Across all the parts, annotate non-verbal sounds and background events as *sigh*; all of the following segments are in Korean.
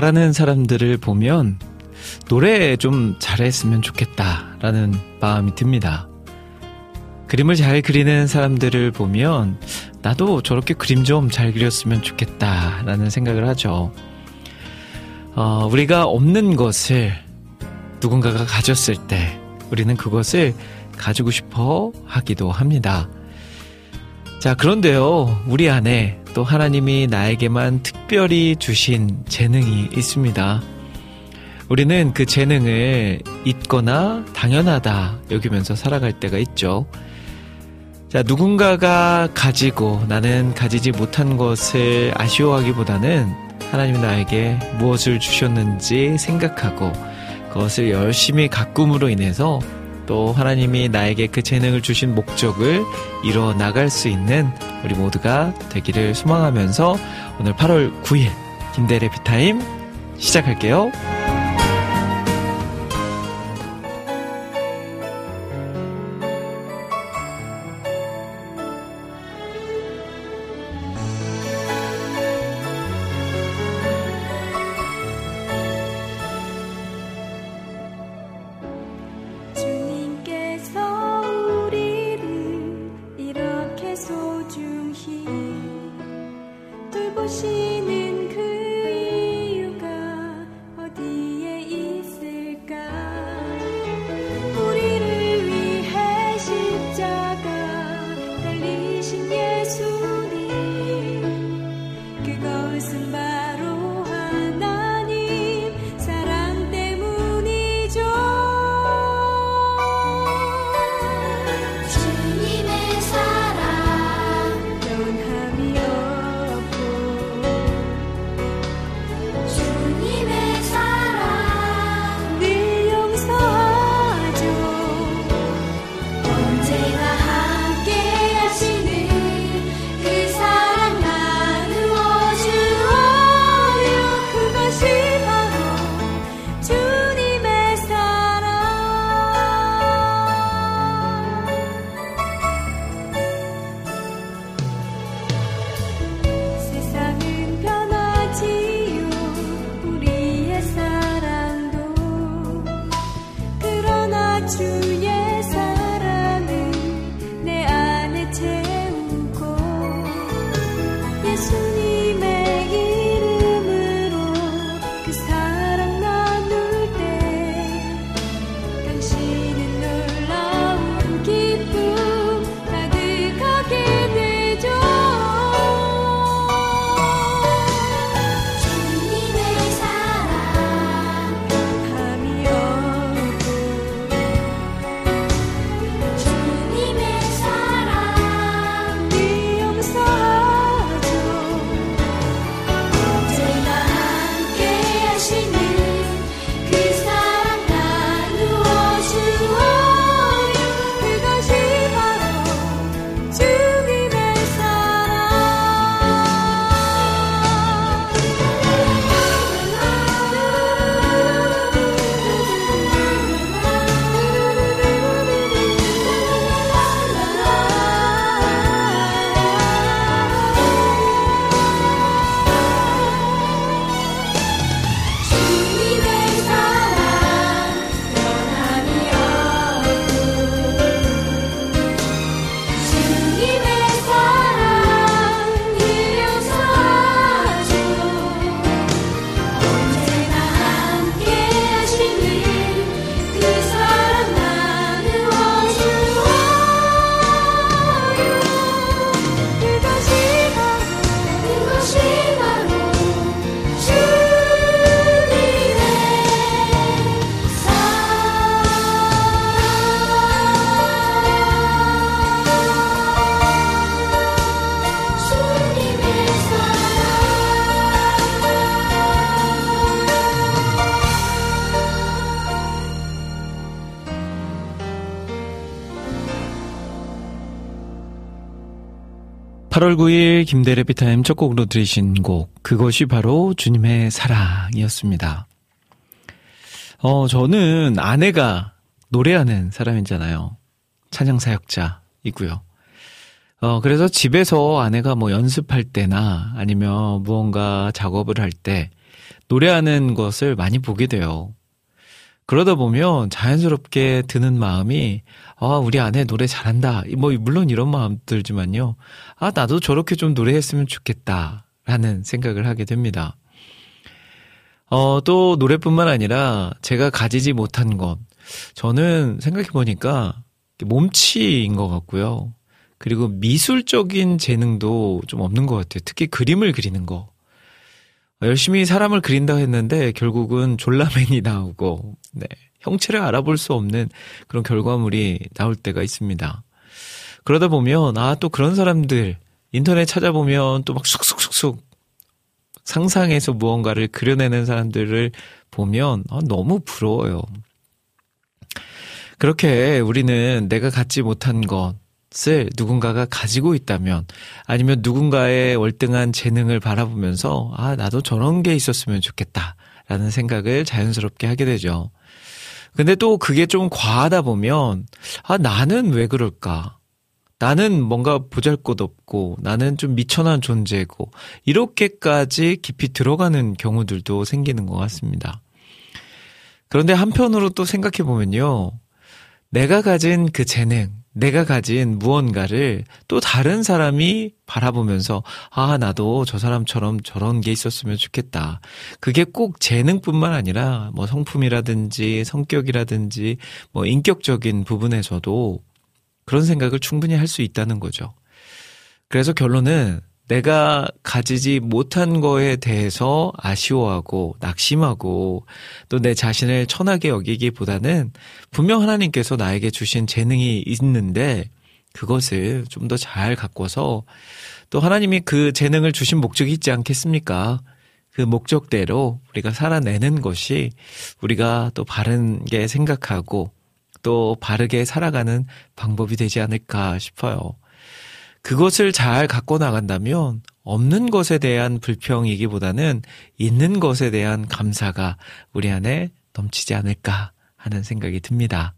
잘하는 사람들을 보면 노래 좀 잘했으면 좋겠다라는 마음이 듭니다. 그림을 잘 그리는 사람들을 보면 나도 저렇게 그림 좀 잘 그렸으면 좋겠다라는 생각을 하죠. 어, 우리가 없는 것을 누군가가 가졌을 때 우리는 그것을 가지고 싶어 하기도 합니다. 자, 그런데요, 우리 안에 또 하나님이 나에게만 특별히 주신 재능이 있습니다. 우리는 그 재능을 잊거나 당연하다 여기면서 살아갈 때가 있죠. 자, 누군가가 가지고 나는 가지지 못한 것을 아쉬워하기보다는 하나님이 나에게 무엇을 주셨는지 생각하고 그것을 열심히 가꿈으로 인해서 또 하나님이 나에게 그 재능을 주신 목적을 이뤄 나갈 수 있는 우리 모두가 되기를 소망하면서 오늘 8월 9일 김대래 비타임 시작할게요. 8월 9일 김대래 비타임 첫 곡으로 들으신 곡 그것이 바로 주님의 사랑이었습니다. 어 저는 아내가 노래하는 사람이잖아요. 찬양 사역자이고요. 어 그래서 집에서 아내가 뭐 연습할 때나 아니면 무언가 작업을 할 때 노래하는 것을 많이 보게 돼요. 그러다 보면 자연스럽게 드는 마음이 아, 우리 아내 노래 잘한다. 뭐, 물론 이런 마음 들지만요. 아, 나도 저렇게 좀 노래했으면 좋겠다. 라는 생각을 하게 됩니다. 어, 또 노래뿐만 아니라 제가 가지지 못한 것. 저는 생각해보니까 몸치인 것 같고요. 그리고 미술적인 재능도 좀 없는 것 같아요. 특히 그림을 그리는 거. 열심히 사람을 그린다 했는데 결국은 졸라맨이 *laughs* 나오고, 네. 형체를 알아볼 수 없는 그런 결과물이 나올 때가 있습니다. 그러다 보면, 아, 또 그런 사람들, 인터넷 찾아보면 또 막 쑥쑥쑥쑥 상상해서 무언가를 그려내는 사람들을 보면, 아, 너무 부러워요. 그렇게 우리는 내가 갖지 못한 것을 누군가가 가지고 있다면, 아니면 누군가의 월등한 재능을 바라보면서, 아, 나도 저런 게 있었으면 좋겠다. 라는 생각을 자연스럽게 하게 되죠. 근데 또 그게 좀 과하다 보면, 아, 나는 왜 그럴까? 나는 뭔가 보잘 것 없고, 나는 좀 미천한 존재고, 이렇게까지 깊이 들어가는 경우들도 생기는 것 같습니다. 그런데 한편으로 또 생각해 보면요. 내가 가진 그 재능, 내가 가진 무언가를 또 다른 사람이 바라보면서, 아, 나도 저 사람처럼 저런 게 있었으면 좋겠다. 그게 꼭 재능뿐만 아니라, 뭐 성품이라든지 성격이라든지, 뭐 인격적인 부분에서도 그런 생각을 충분히 할 수 있다는 거죠. 그래서 결론은 내가 가지지 못한 거에 대해서 아쉬워하고 낙심하고 또 내 자신을 천하게 여기기보다는 분명 하나님께서 나에게 주신 재능이 있는데 그것을 좀 더 잘 가꿔서 또 하나님이 그 재능을 주신 목적이 있지 않겠습니까? 그 목적대로 우리가 살아내는 것이 우리가 또 바른게 생각하고 또 바르게 살아가는 방법이 되지 않을까 싶어요. 그것을 잘 갖고 나간다면 없는 것에 대한 불평이기보다는 있는 것에 대한 감사가 우리 안에 넘치지 않을까 하는 생각이 듭니다.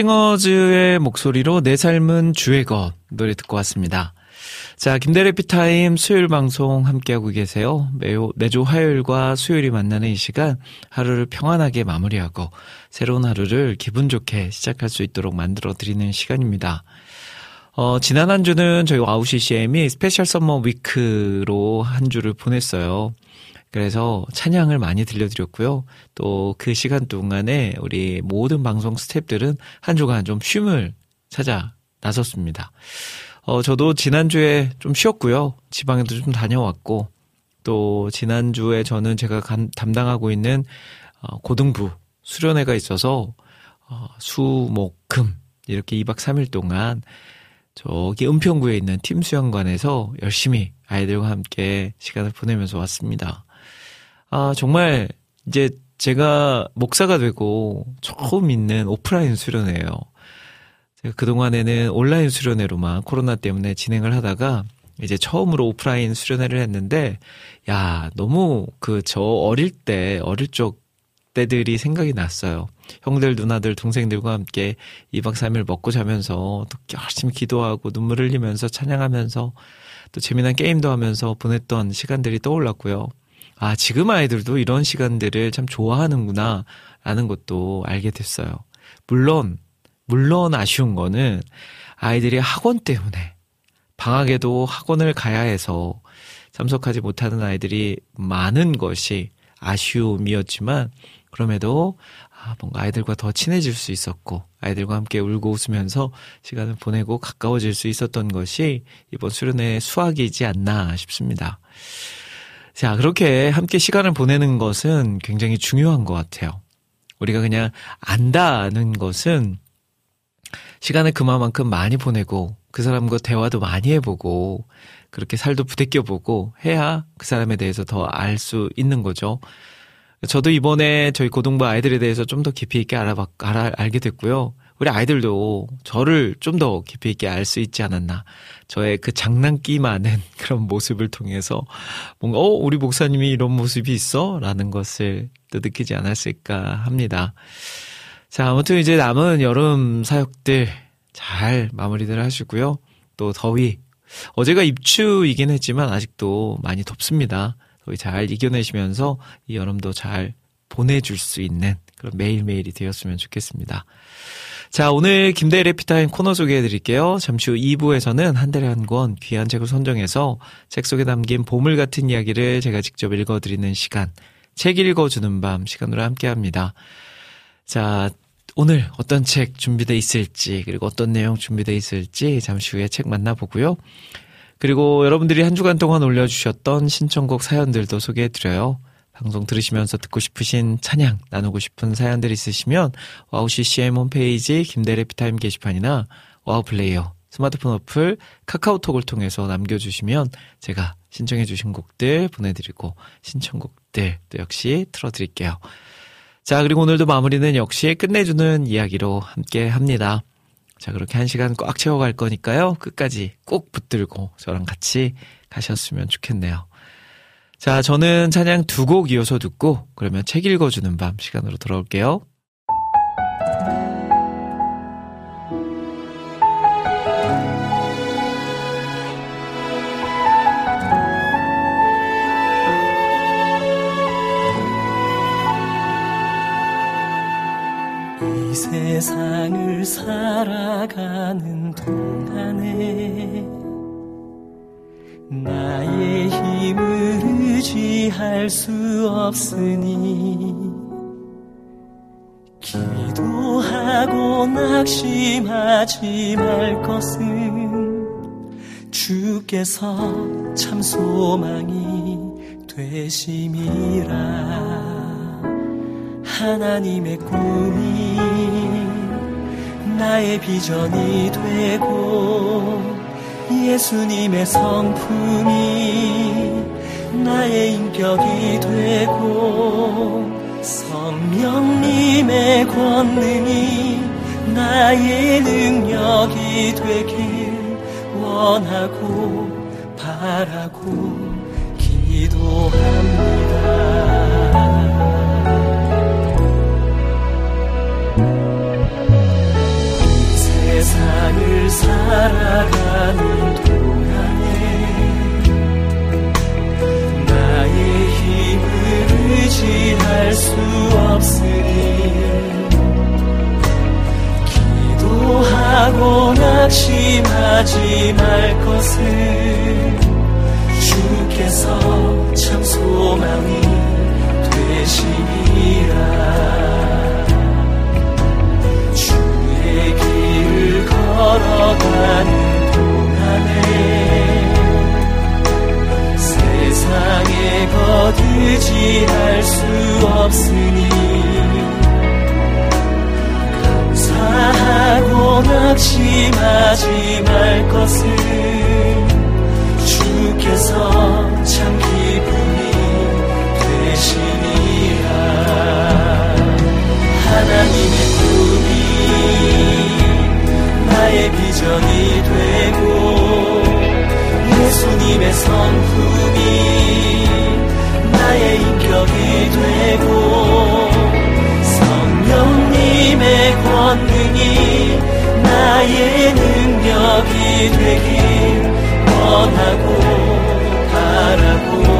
싱어즈의 목소리로 내 삶은 주의 것 노래 듣고 왔습니다. 자, 김대일의 해피타임 수요일 방송 함께하고 계세요. 매우, 매주 화요일과 수요일이 만나는 이 시간 하루를 평안하게 마무리하고 새로운 하루를 기분 좋게 시작할 수 있도록 만들어 드리는 시간입니다. 어, 지난 한 주는 저희 와우 CCM이 special summer week로 한 주를 보냈어요. 그래서 찬양을 많이 들려드렸고요. 또 그 시간 동안에 우리 모든 방송 스탭들은 한 주간 좀 쉼을 찾아 나섰습니다. 어, 저도 지난주에 좀 쉬었고요. 지방에도 좀 다녀왔고, 또 지난주에 저는 제가 간, 담당하고 있는 어, 고등부 수련회가 있어서 어, 수, 목, 금 이렇게 2박 3일 동안 저기 은평구에 있는 팀 수영관에서 열심히 아이들과 함께 시간을 보내면서 왔습니다. 아, 정말 이제 제가 목사가 되고 처음 있는 오프라인 수련회예요. 제가 그동안에는 온라인 수련회로만 코로나 때문에 진행을 하다가 이제 처음으로 오프라인 수련회를 했는데 야, 너무 그 저 어릴 때 어릴 적 때들이 생각이 났어요. 형들, 누나들, 동생들과 함께 2박 3일 먹고 자면서 또 열심히 기도하고 눈물 흘리면서 찬양하면서 또 재미난 게임도 하면서 보냈던 시간들이 떠올랐고요. 아, 지금 아이들도 이런 시간들을 참 좋아하는구나, 라는 것도 알게 됐어요. 물론, 물론 아쉬운 거는 아이들이 학원 때문에, 방학에도 학원을 가야 해서 참석하지 못하는 아이들이 많은 것이 아쉬움이었지만, 그럼에도 아, 뭔가 아이들과 더 친해질 수 있었고, 아이들과 함께 울고 웃으면서 시간을 보내고 가까워질 수 있었던 것이 이번 수련회의 수학이지 않나 싶습니다. 자, 그렇게 함께 시간을 보내는 것은 굉장히 중요한 것 같아요. 우리가 그냥 안다는 것은 시간을 그만큼 많이 보내고 그 사람과 대화도 많이 해보고 그렇게 살도 부대껴보고 해야 그 사람에 대해서 더 알 수 있는 거죠. 저도 이번에 저희 고등부 아이들에 대해서 좀 더 깊이 있게 알아봤, 알아, 알게 됐고요. 우리 아이들도 저를 좀 더 깊이 있게 알 수 있지 않았나. 저의 그 장난기 많은 *laughs* 그런 모습을 통해서 뭔가, 어, 우리 목사님이 이런 모습이 있어? 라는 것을 또 느끼지 않았을까 합니다. 자, 아무튼 이제 남은 여름 사역들 잘 마무리들 하시고요. 또 더위. 어제가 입추이긴 했지만 아직도 많이 덥습니다. 더위 잘 이겨내시면서 이 여름도 잘 보내줄 수 있는 그런 매일매일이 되었으면 좋겠습니다. 자, 오늘 김대일 에피타임 코너 소개해 드릴게요. 잠시 후 2부에서는 한 달에 한 권 귀한 책을 선정해서 책 속에 담긴 보물 같은 이야기를 제가 직접 읽어 드리는 시간, 책 읽어 주는 밤 시간으로 함께 합니다. 자, 오늘 어떤 책 준비돼 있을지, 그리고 어떤 내용 준비돼 있을지 잠시 후에 책 만나보고요. 그리고 여러분들이 한 주간 동안 올려주셨던 신청곡 사연들도 소개해 드려요. 방송 들으시면서 듣고 싶으신 찬양 나누고 싶은 사연들 있으시면 와우 CCM 홈페이지 김대일의 해피타임 게시판이나 와우 플레이어 스마트폰 어플 카카오톡을 통해서 남겨주시면 제가 신청해 주신 곡들 보내드리고 신청곡들 도 역시 틀어드릴게요. 자 그리고 오늘도 마무리는 역시 끝내주는 이야기로 함께 합니다. 자 그렇게 한 시간 꽉 채워갈 거니까요. 끝까지 꼭 붙들고 저랑 같이 가셨으면 좋겠네요. 자, 저는 찬양 두 곡 이어서 듣고 그러면 책 읽어주는 밤 시간으로 돌아올게요. 이 세상을 살아가는 동안에 나의 힘을 의지할 수 없으니 기도하고 낙심하지 말 것은 주께서 참 소망이 되심이라. 하나님의 꿈이 나의 비전이 되고 예수님의 성품이 나의 인격이 되고 성령님의 권능이 나의 능력이 되길 원하고 바라고 기도합니다. 살아가는 의지할 수 없으니 기도하고 낙심하지 말 것을 주께서 참 소망이 되시니라. 걸어가는 세상에 거두지할 수 없으니 감사하고 낙심하지 말 것을 주께서 참 기쁨이 되시니라. 하나님의 꿈이 나의 비전이 되고 예수님의 성품 되고 성령님의 권능이 나의 능력이 되길 원하고 바라고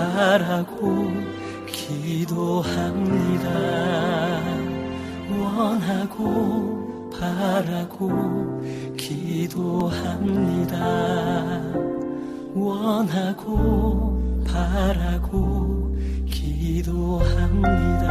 하라고 기도합니다. 원하고 바라고 기도합니다. 원하고 바라고 기도합니다.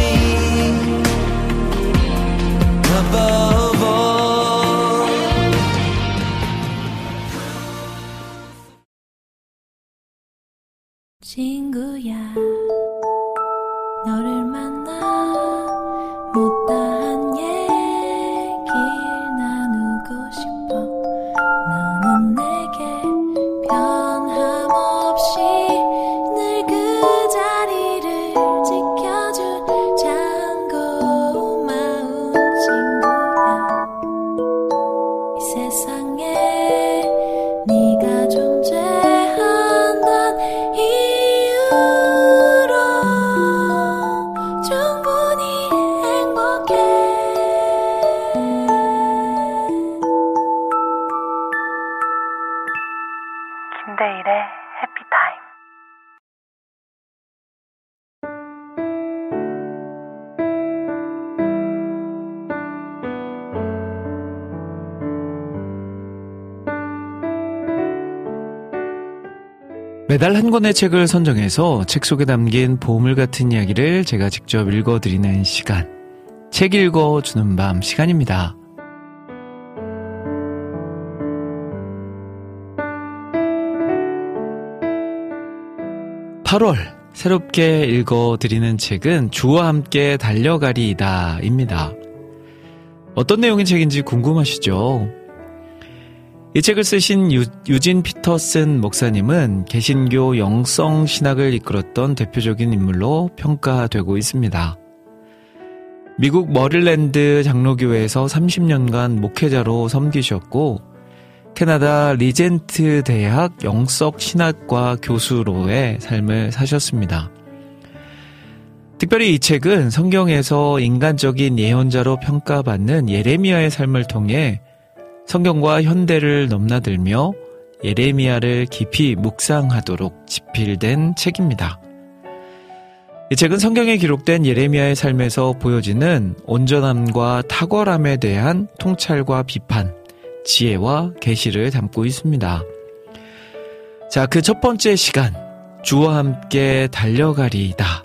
Above all. 친구야 너를 만나 못다 매달 한 권의 책을 선정해서 책 속에 담긴 보물 같은 이야기를 제가 직접 읽어드리는 시간. 책 읽어주는 밤 시간입니다. 8월 새롭게 읽어드리는 책은 주와 함께 달려가리이다 입니다. 어떤 내용의 책인지 궁금하시죠? 이 책을 쓰신 유, 유진 피터슨 목사님은 개신교 영성 신학을 이끌었던 대표적인 인물로 평가되고 있습니다. 미국 메릴랜드 장로교회에서 30년간 목회자로 섬기셨고 캐나다 리젠트 대학 영적 신학과 교수로의 삶을 사셨습니다. 특별히 이 책은 성경에서 인간적인 예언자로 평가받는 예레미야의 삶을 통해 성경과 현대를 넘나들며 예레미야를 깊이 묵상하도록 집필된 책입니다. 이 책은 성경에 기록된 예레미야의 삶에서 보여지는 온전함과 탁월함에 대한 통찰과 비판, 지혜와 계시를 담고 있습니다. 자, 그 첫 번째 시간, 주와 함께 달려가리이다.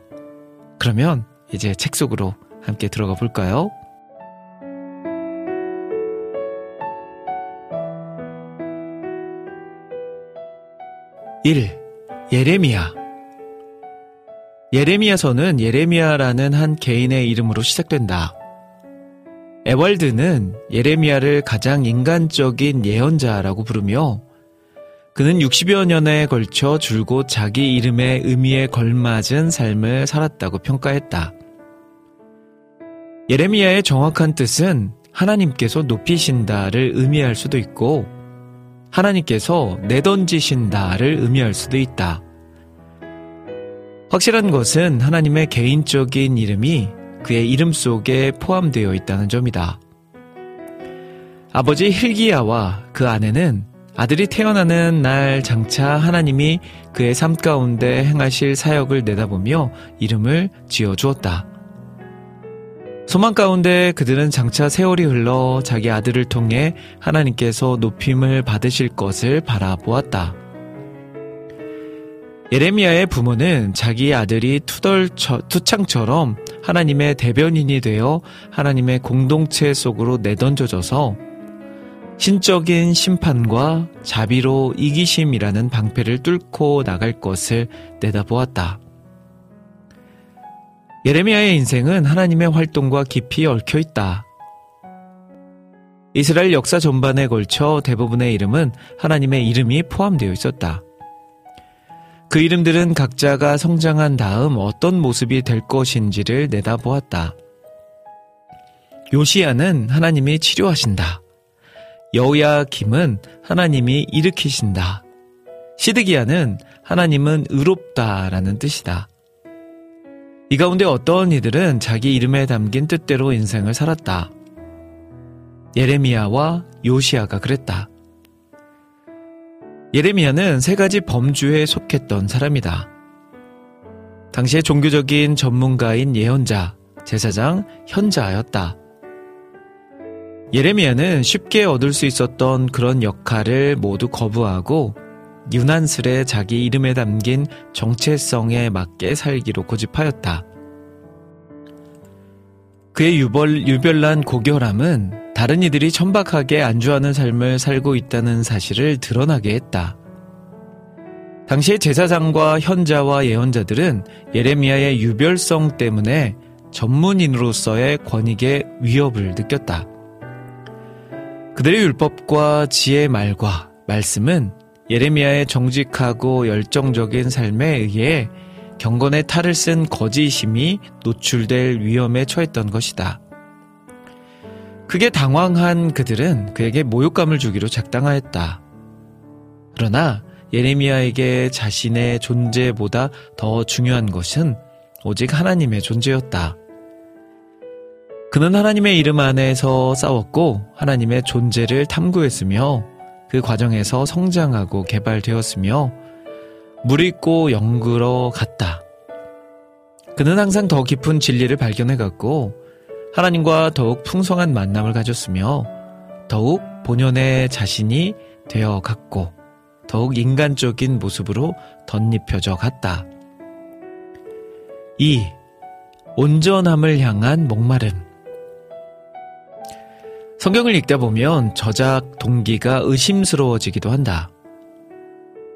그러면 이제 책 속으로 함께 들어가 볼까요? 1. 예레미야 예레미야서는 예레미야라는 한 개인의 이름으로 시작된다. 에월드는 예레미야를 가장 인간적인 예언자라고 부르며 그는 60여 년에 걸쳐 줄곧 자기 이름의 의미에 걸맞은 삶을 살았다고 평가했다. 예레미야의 정확한 뜻은 하나님께서 높이신다를 의미할 수도 있고 하나님께서 내던지신다를 의미할 수도 있다. 확실한 것은 하나님의 개인적인 이름이 그의 이름 속에 포함되어 있다는 점이다. 아버지 힐기야와 그 아내는 아들이 태어나는 날 장차 하나님이 그의 삶 가운데 행하실 사역을 내다보며 이름을 지어 주었다. 소망 가운데 그들은 장차 세월이 흘러 자기 아들을 통해 하나님께서 높임을 받으실 것을 바라보았다. 예레미야의 부모는 자기 아들이 투덜 투창처럼 하나님의 대변인이 되어 하나님의 공동체 속으로 내던져져서 신적인 심판과 자비로 이기심이라는 방패를 뚫고 나갈 것을 내다보았다. 예레미야의 인생은 하나님의 활동과 깊이 얽혀 있다. 이스라엘 역사 전반에 걸쳐 대부분의 이름은 하나님의 이름이 포함되어 있었다. 그 이름들은 각자가 성장한 다음 어떤 모습이 될 것인지를 내다보았다. 요시야는 하나님이 치료하신다. 여우야 김은 하나님이 일으키신다. 시드기야는 하나님은 의롭다라는 뜻이다. 이 가운데 어떤 이들은 자기 이름에 담긴 뜻대로 인생을 살았다. 예레미야와 요시아가 그랬다. 예레미야는 세 가지 범주에 속했던 사람이다. 당시의 종교적인 전문가인 예언자, 제사장, 현자였다. 예레미야는 쉽게 얻을 수 있었던 그런 역할을 모두 거부하고 유난스레 자기 이름에 담긴 정체성에 맞게 살기로 고집하였다. 그의 유별, 유별난 고결함은 다른 이들이 천박하게 안주하는 삶을 살고 있다는 사실을 드러나게 했다. 당시의 제사장과 현자와 예언자들은 예레미야의 유별성 때문에 전문인으로서의 권익의 위협을 느꼈다. 그들의 율법과 지혜 말과 말씀은 예레미야의 정직하고 열정적인 삶에 의해 경건의 탈을 쓴 거짓심이 노출될 위험에 처했던 것이다. 그게 당황한 그들은 그에게 모욕감을 주기로 작당하였다. 그러나 예레미야에게 자신의 존재보다 더 중요한 것은 오직 하나님의 존재였다. 그는 하나님의 이름 안에서 싸웠고 하나님의 존재를 탐구했으며 그 과정에서 성장하고 개발되었으며 무리고 영그러 갔다. 그는 항상 더 깊은 진리를 발견해 갔고 하나님과 더욱 풍성한 만남을 가졌으며 더욱 본연의 자신이 되어 갔고 더욱 인간적인 모습으로 덧입혀져 갔다. 2. 온전함을 향한 목마름. 성경을 읽다 보면 저작 동기가 의심스러워지기도 한다.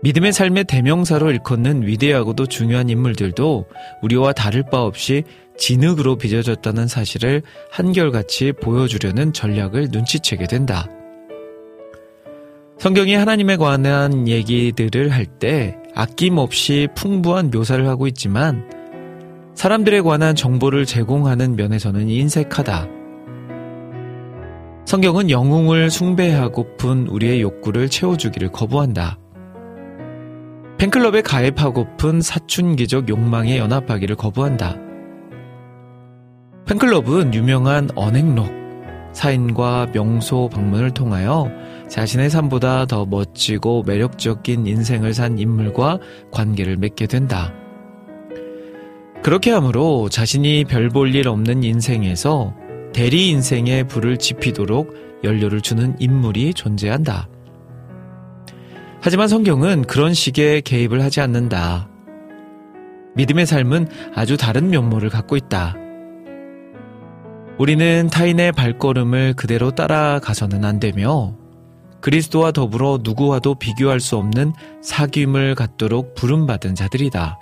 믿음의 삶의 대명사로 일컫는 위대하고도 중요한 인물들도 우리와 다를 바 없이 진흙으로 빚어졌다는 사실을 한결같이 보여주려는 전략을 눈치채게 된다. 성경이 하나님에 관한 얘기들을 할 때 아낌없이 풍부한 묘사를 하고 있지만 사람들에 관한 정보를 제공하는 면에서는 인색하다. 성경은 영웅을 숭배하고픈 우리의 욕구를 채워주기를 거부한다. 팬클럽에 가입하고픈 사춘기적 욕망에 연합하기를 거부한다. 팬클럽은 유명한 언행록, 사인과 명소 방문을 통하여 자신의 삶보다 더 멋지고 매력적인 인생을 산 인물과 관계를 맺게 된다. 그렇게 함으로 자신이 별 볼 일 없는 인생에서 대리 인생의 불을 지피도록 연료를 주는 인물이 존재한다. 하지만 성경은 그런 식의 개입을 하지 않는다. 믿음의 삶은 아주 다른 면모를 갖고 있다. 우리는 타인의 발걸음을 그대로 따라가서는 안 되며 그리스도와 더불어 누구와도 비교할 수 없는 사귐을 갖도록 부름받은 자들이다.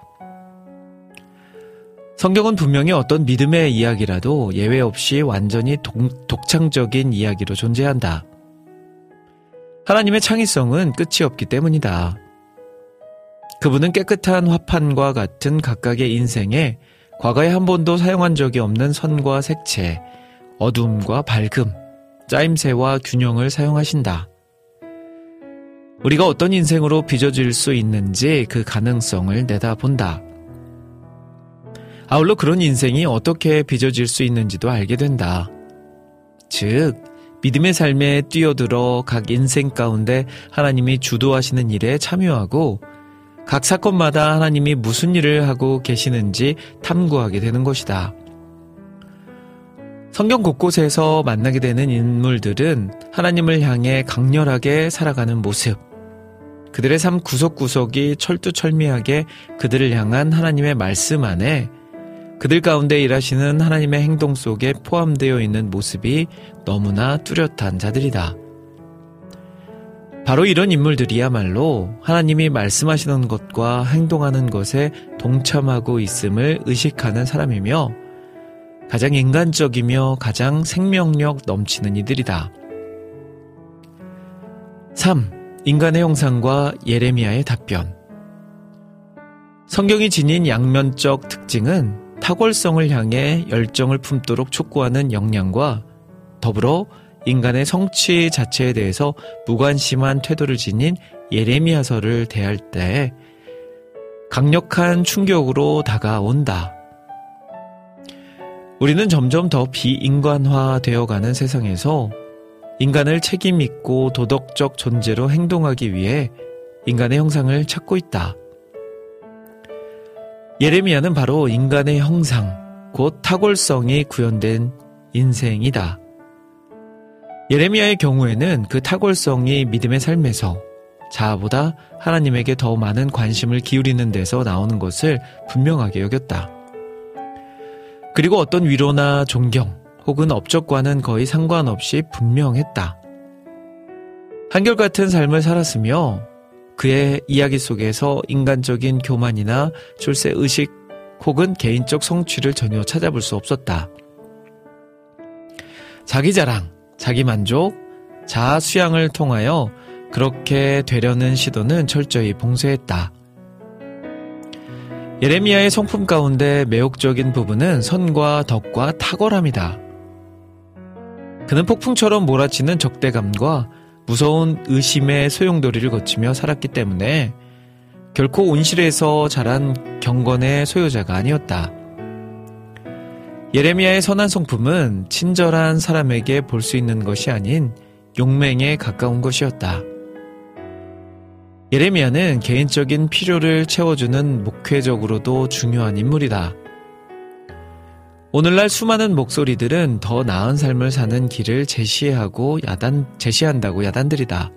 성경은 분명히 어떤 믿음의 이야기라도 예외 없이 완전히 독, 독창적인 이야기로 존재한다. 하나님의 창의성은 끝이 없기 때문이다. 그분은 깨끗한 화판과 같은 각각의 인생에 과거에 한 번도 사용한 적이 없는 선과 색채, 어둠과 밝음, 짜임새와 균형을 사용하신다. 우리가 어떤 인생으로 빚어질 수 있는지 그 가능성을 내다본다. 아울러 그런 인생이 어떻게 빚어질 수 있는지도 알게 된다. 즉, 믿음의 삶에 뛰어들어 각 인생 가운데 하나님이 주도하시는 일에 참여하고 각 사건마다 하나님이 무슨 일을 하고 계시는지 탐구하게 되는 것이다. 성경 곳곳에서 만나게 되는 인물들은 하나님을 향해 강렬하게 살아가는 모습, 그들의 삶 구석구석이 철두철미하게 그들을 향한 하나님의 말씀 안에 그들 가운데 일하시는 하나님의 행동 속에 포함되어 있는 모습이 너무나 뚜렷한 자들이다. 바로 이런 인물들이야말로 하나님이 말씀하시는 것과 행동하는 것에 동참하고 있음을 의식하는 사람이며 가장 인간적이며 가장 생명력 넘치는 이들이다. 3. 인간의 형상과 예레미야의 답변. 성경이 지닌 양면적 특징은 탁월성을 향해 열정을 품도록 촉구하는 역량과 더불어 인간의 성취 자체에 대해서 무관심한 태도를 지닌 예레미야서를 대할 때 강력한 충격으로 다가온다. 우리는 점점 더 비인간화 되어 가는 세상에서 인간을 책임있고 도덕적 존재로 행동하기 위해 인간의 형상을 찾고 있다. 예레미야는 바로 인간의 형상, 곧 탁월성이 구현된 인생이다. 예레미야의 경우에는 그 탁월성이 믿음의 삶에서 자아보다 하나님에게 더 많은 관심을 기울이는 데서 나오는 것을 분명하게 여겼다. 그리고 어떤 위로나 존경 혹은 업적과는 거의 상관없이 분명했다. 한결같은 삶을 살았으며 그의 이야기 속에서 인간적인 교만이나 출세 의식 혹은 개인적 성취를 전혀 찾아볼 수 없었다. 자기 자랑, 자기 만족, 자아 수양을 통하여 그렇게 되려는 시도는 철저히 봉쇄했다. 예레미야의 성품 가운데 매혹적인 부분은 선과 덕과 탁월함이다. 그는 폭풍처럼 몰아치는 적대감과 무서운 의심의 소용돌이를 거치며 살았기 때문에 결코 온실에서 자란 경건의 소유자가 아니었다. 예레미야의 선한 성품은 친절한 사람에게 볼 수 있는 것이 아닌 용맹에 가까운 것이었다. 예레미야는 개인적인 필요를 채워주는 목회적으로도 중요한 인물이다. 오늘날 수많은 목소리들은 더 나은 삶을 사는 길을 제시하고 야단, 제시한다고 야단들이다.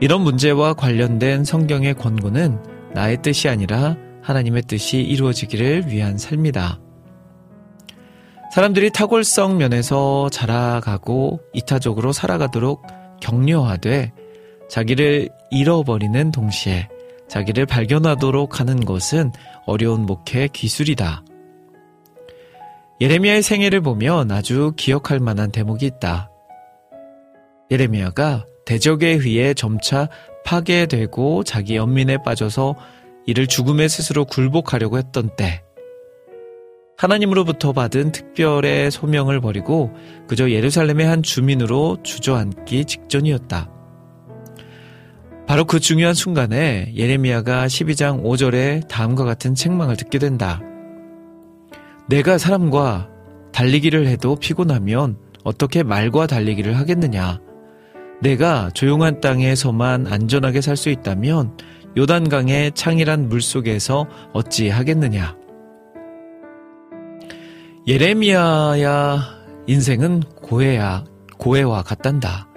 이런 문제와 관련된 성경의 권고는 나의 뜻이 아니라 하나님의 뜻이 이루어지기를 위한 삶이다. 사람들이 탁월성 면에서 자라가고 이타적으로 살아가도록 격려하되 자기를 잃어버리는 동시에 자기를 발견하도록 하는 것은 어려운 목회 기술이다. 예레미야의 생애를 보면 아주 기억할 만한 대목이 있다. 예레미야가 대적에 의해 점차 파괴되고 자기 연민에 빠져서 이를 죽음의 스스로 굴복하려고 했던 때, 하나님으로부터 받은 특별의 소명을 버리고 그저 예루살렘의 한 주민으로 주저앉기 직전이었다. 바로 그 중요한 순간에 예레미야가 12장 5절에 다음과 같은 책망을 듣게 된다. 내가 사람과 달리기를 해도 피곤하면 어떻게 말과 달리기를 하겠느냐? 내가 조용한 땅에서만 안전하게 살 수 있다면 요단강의 창이란 물 속에서 어찌 하겠느냐? 예레미야야 인생은 고해야 고해와 같단다.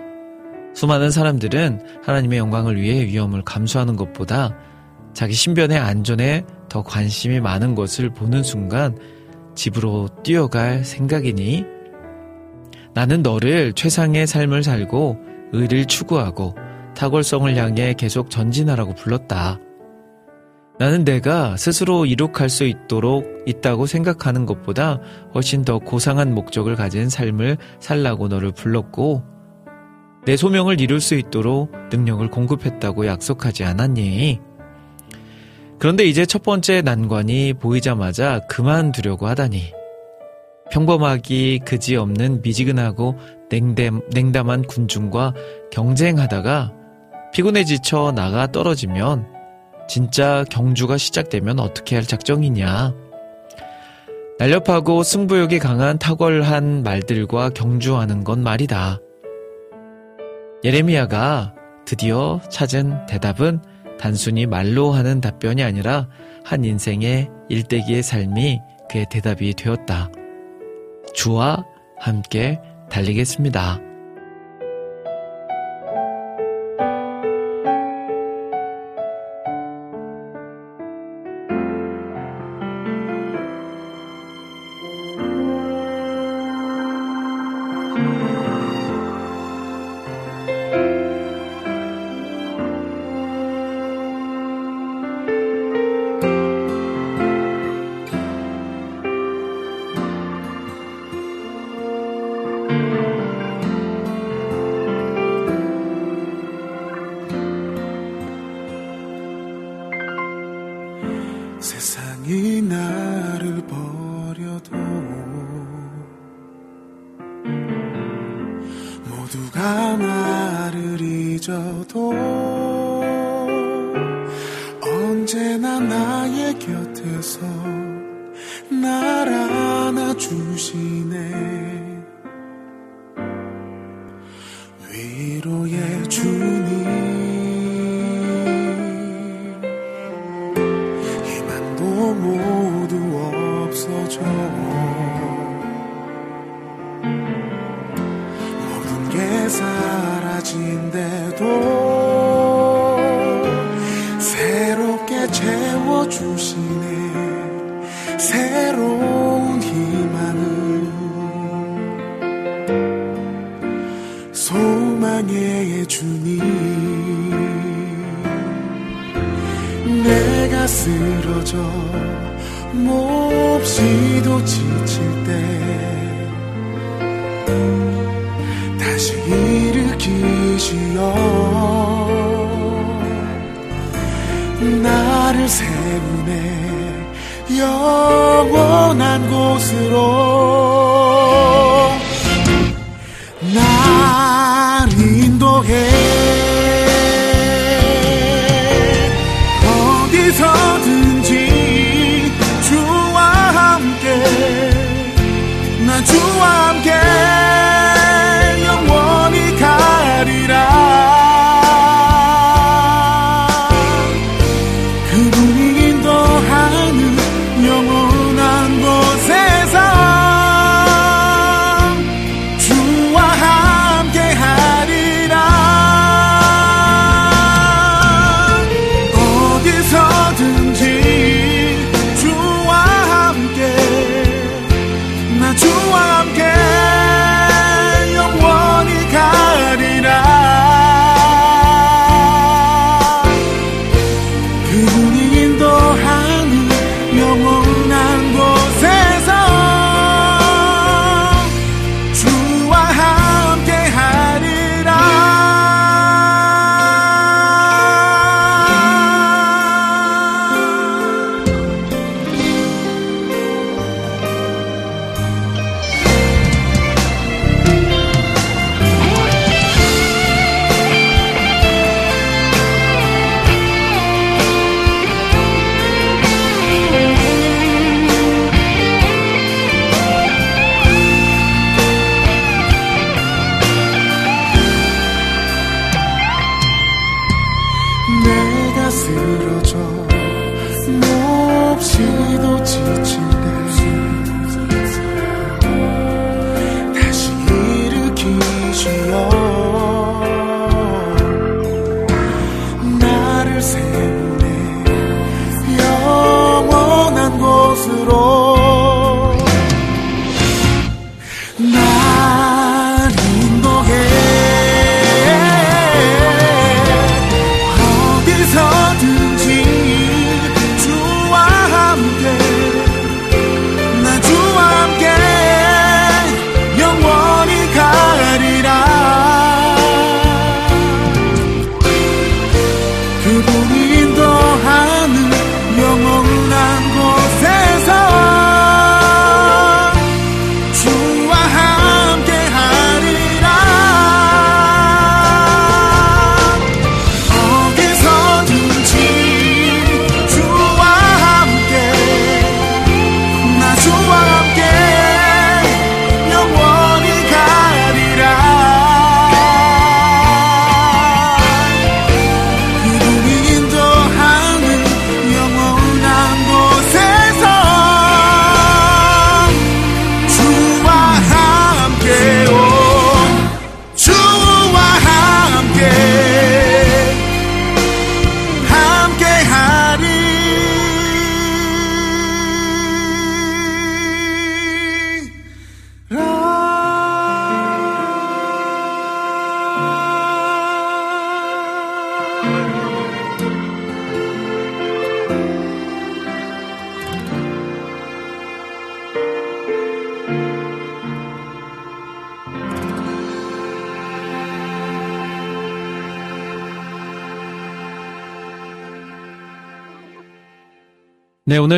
수많은 사람들은 하나님의 영광을 위해 위험을 감수하는 것보다 자기 신변의 안전에 더 관심이 많은 것을 보는 순간 집으로 뛰어갈 생각이니 나는 너를 최상의 삶을 살고 의를 추구하고 탁월성을 향해 계속 전진하라고 불렀다. 나는 내가 스스로 이룩할 수 있도록 있다고 생각하는 것보다 훨씬 더 고상한 목적을 가진 삶을 살라고 너를 불렀고 내 소명을 이룰 수 있도록 능력을 공급했다고 약속하지 않았니? 그런데 이제 첫 번째 난관이 보이자마자 그만두려고 하다니. 평범하기 그지없는 미지근하고 냉담, 냉담한 군중과 경쟁하다가 피곤해 지쳐 나가 떨어지면 진짜 경주가 시작되면 어떻게 할 작정이냐. 날렵하고 승부욕이 강한 탁월한 말들과 경주하는 건 말이다. 예레미야가 드디어 찾은 대답은 단순히 말로 하는 답변이 아니라 한 인생의 일대기의 삶이 그의 대답이 되었다. 주와 함께 달리겠습니다.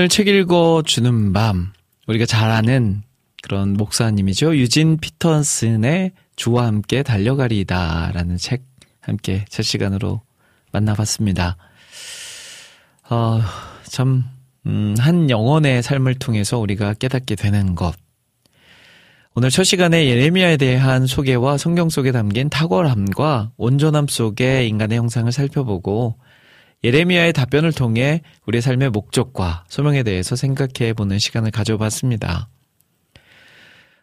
오늘 책 읽어주는 밤. 우리가 잘 아는 그런 목사님이죠. 유진 피터슨의 주와 함께 달려가리이다 라는 책 함께 첫 시간으로 만나봤습니다. 어, 참, 음, 한 영혼의 삶을 통해서 우리가 깨닫게 되는 것. 오늘 첫 시간에 예레미야에 대한 소개와 성경 속에 담긴 탁월함과 온전함 속의 인간의 형상을 살펴보고 예레미야의 답변을 통해 우리 삶의 목적과 소명에 대해서 생각해 보는 시간을 가져봤습니다.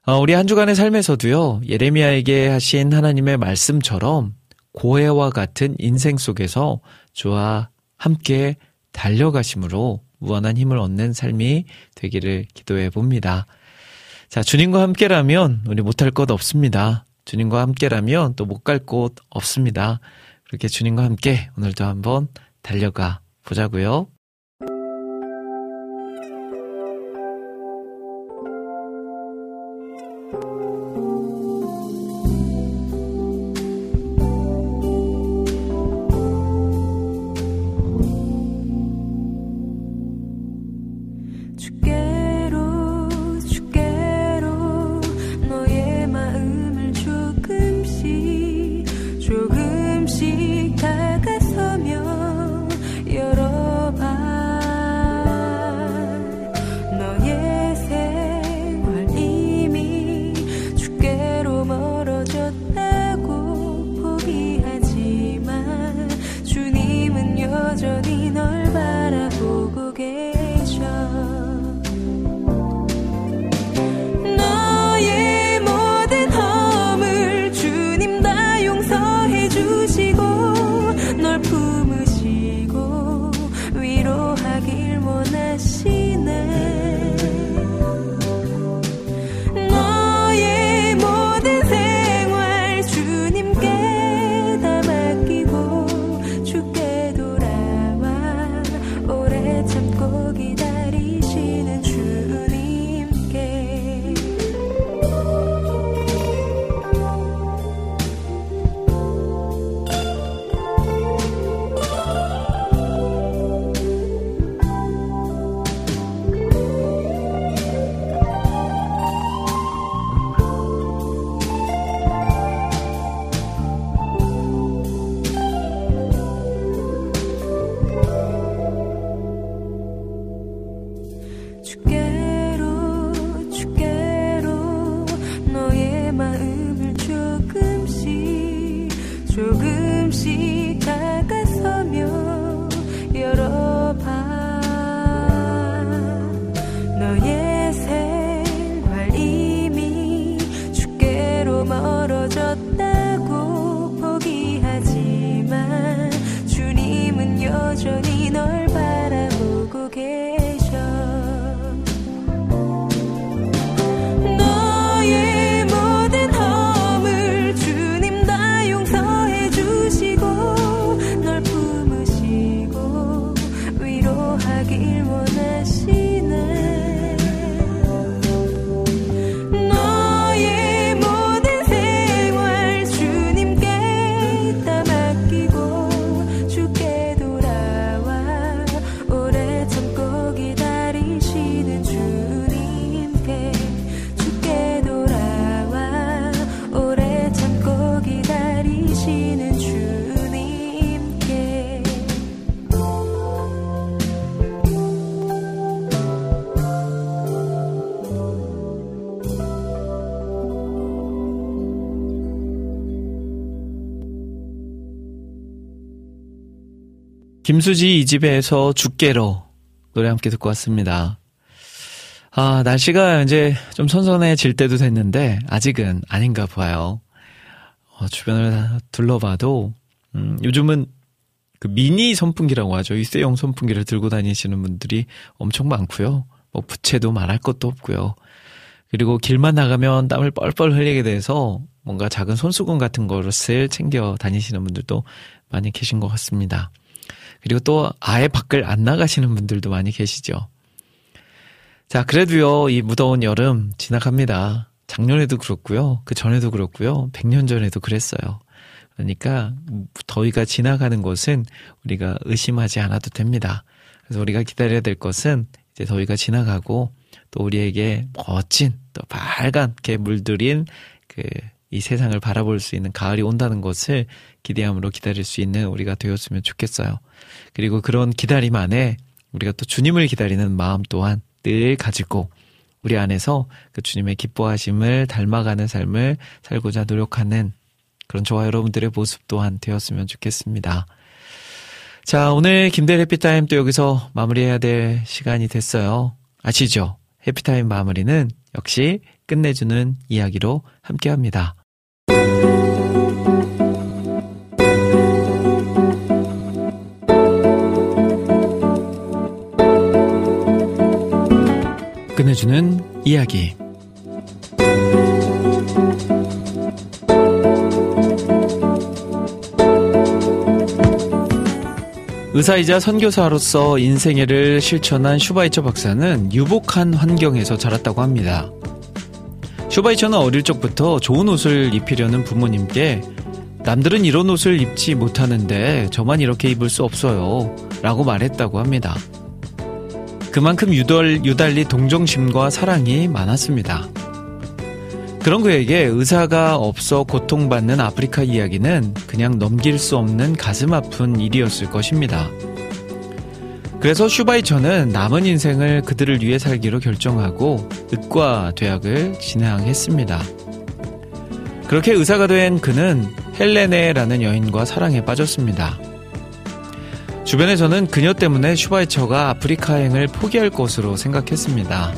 어, 우리 한 주간의 삶에서도요, 예레미야에게 하신 하나님의 말씀처럼 고해와 같은 인생 속에서 주와 함께 달려가심으로 무한한 힘을 얻는 삶이 되기를 기도해 봅니다. 자, 주님과 함께라면 우리 못할 것 없습니다. 주님과 함께라면 또 못 갈 곳 없습니다. 그렇게 주님과 함께 오늘도 한번 달려가 보자고요. 김수지 이 집에서 죽게로 노래 함께 듣고 왔습니다. 아, 날씨가 이제 좀 선선해질 때도 됐는데, 아직은 아닌가 봐요. 어, 주변을 둘러봐도, 음, 요즘은 그 미니 선풍기라고 하죠. 일세용 선풍기를 들고 다니시는 분들이 엄청 많고요. 뭐 부채도 말할 것도 없고요. 그리고 길만 나가면 땀을 뻘뻘 흘리게 돼서 뭔가 작은 손수건 같은 것을 챙겨 다니시는 분들도 많이 계신 것 같습니다. 그리고 또 아예 밖을 안 나가시는 분들도 많이 계시죠. 자, 그래도요, 이 무더운 여름 지나갑니다. 작년에도 그렇고요. 그 전에도 그렇고요. 100년 전에도 그랬어요. 그러니까 더위가 지나가는 것은 우리가 의심하지 않아도 됩니다. 그래서 우리가 기다려야 될 것은 이제 더위가 지나가고 또 우리에게 멋진 또 빨갛게 물들인 그 이 세상을 바라볼 수 있는 가을이 온다는 것을 기대함으로 기다릴 수 있는 우리가 되었으면 좋겠어요. 그리고 그런 기다림 안에 우리가 또 주님을 기다리는 마음 또한 늘 가지고 우리 안에서 그 주님의 기뻐하심을 닮아가는 삶을 살고자 노력하는 그런 저와 여러분들의 모습 또한 되었으면 좋겠습니다. 자, 오늘 김대일 해피타임 또 여기서 마무리해야 될 시간이 됐어요. 아시죠? 해피타임 마무리는 역시 끝내주는 이야기로 함께 합니다. 끝내주는 이야기. 의사이자 선교사로서 인생애를 실천한 슈바이처 박사는 유복한 환경에서 자랐다고 합니다. 슈바이처는 어릴 적부터 좋은 옷을 입히려는 부모님께 남들은 이런 옷을 입지 못하는데 저만 이렇게 입을 수 없어요. 라고 말했다고 합니다. 그만큼 유달, 유달리 동정심과 사랑이 많았습니다. 그런 그에게 의사가 없어 고통받는 아프리카 이야기는 그냥 넘길 수 없는 가슴 아픈 일이었을 것입니다. 그래서 슈바이처는 남은 인생을 그들을 위해 살기로 결정하고 의과 대학을 진학했습니다. 그렇게 의사가 된 그는 헬레네라는 여인과 사랑에 빠졌습니다. 주변에서는 그녀 때문에 슈바이처가 아프리카 행을 포기할 것으로 생각했습니다.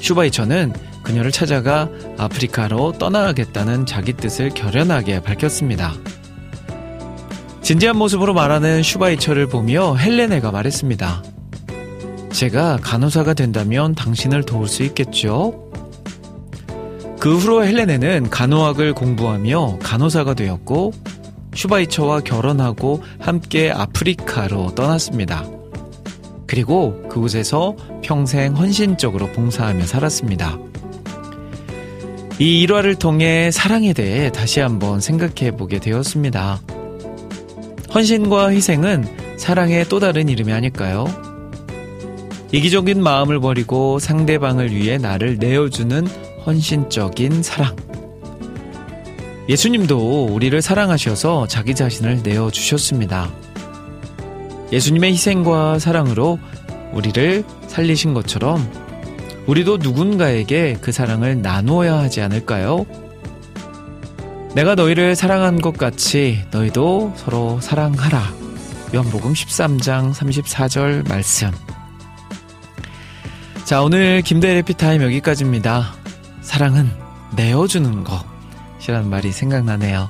슈바이처는 그녀를 찾아가 아프리카로 떠나가겠다는 자기 뜻을 결연하게 밝혔습니다. 진지한 모습으로 말하는 슈바이처를 보며 헬레네가 말했습니다. 제가 간호사가 된다면 당신을 도울 수 있겠죠? 그 후로 헬레네는 간호학을 공부하며 간호사가 되었고 슈바이처와 결혼하고 함께 아프리카로 떠났습니다. 그리고 그곳에서 평생 헌신적으로 봉사하며 살았습니다. 이 일화를 통해 사랑에 대해 다시 한번 생각해 보게 되었습니다. 헌신과 희생은 사랑의 또 다른 이름이 아닐까요? 이기적인 마음을 버리고 상대방을 위해 나를 내어주는 헌신적인 사랑. 예수님도 우리를 사랑하셔서 자기 자신을 내어주셨습니다. 예수님의 희생과 사랑으로 우리를 살리신 것처럼 우리도 누군가에게 그 사랑을 나누어야 하지 않을까요? 내가 너희를 사랑한 것 같이 너희도 서로 사랑하라. 요한복음 13장 34절 말씀. 자, 오늘 김대일 해피타임 여기까지입니다. 사랑은 내어주는 것 이라는 말이 생각나네요.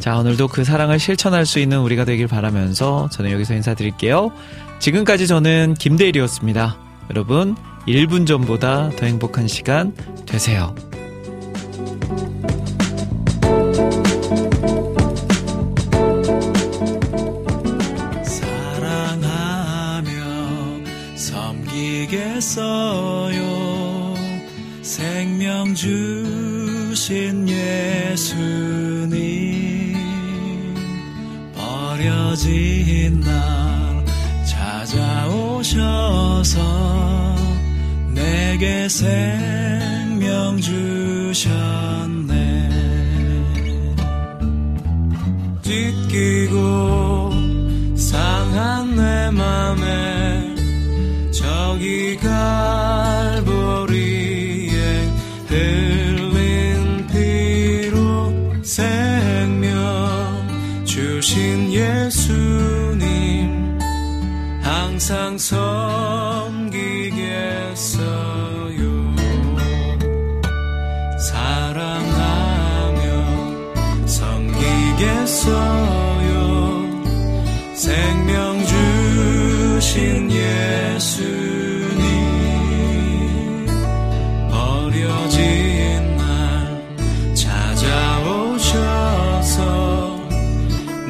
자, 오늘도 그 사랑을 실천할 수 있는 우리가 되길 바라면서 저는 여기서 인사드릴게요. 지금까지 저는 김대일이었습니다. 여러분, 1분 전보다 더 행복한 시간 되세요. 버려진 날 찾아오셔서 내게 생명 주셨네. 찢기고 상한 내 맘에 저기 갈 항상 섬기겠어요. 사랑하며 섬기겠어요. 생명 주신 예수님. 버려진 날 찾아오셔서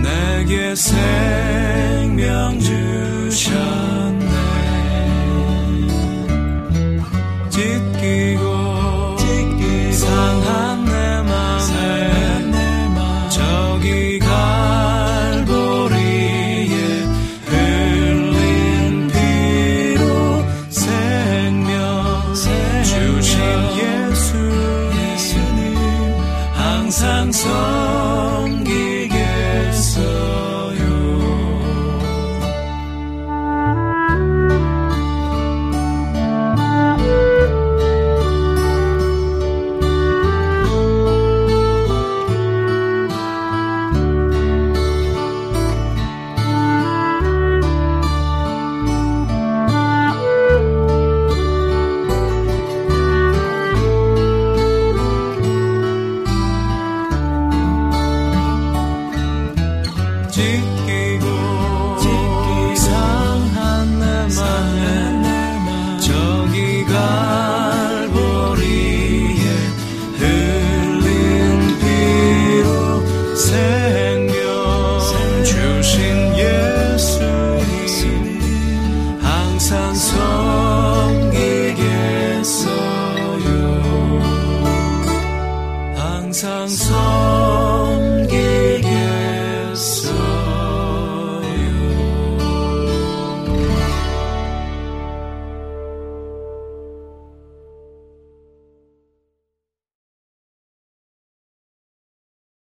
내게 생명 주 셨